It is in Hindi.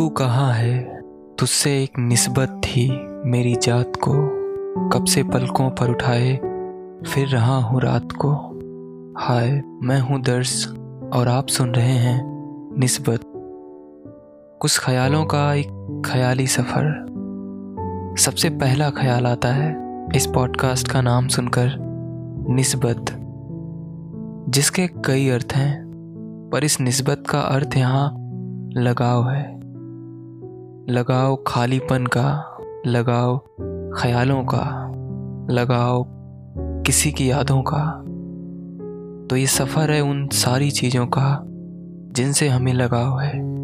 तू कहाँ है? तुझसे एक निस्बत थी मेरी जात को। कब से पलकों पर उठाए, फिर रहा हूँ रात को। हाय, मैं हूँ दर्श और आप सुन रहे हैं निस्बत। कुछ ख्यालों का एक ख्याली सफ़र। सबसे पहला ख्याल आता है इस पॉडकास्ट का नाम सुनकर, निस्बत। जिसके कई अर्थ हैं, पर इस निस्बत का अर्थ यहाँ लगाव है। लगाव खालीपन का, लगाओ ख्यालों का, लगाओ किसी की यादों का। तो ये सफ़र है उन सारी चीज़ों का जिनसे हमें लगाव है।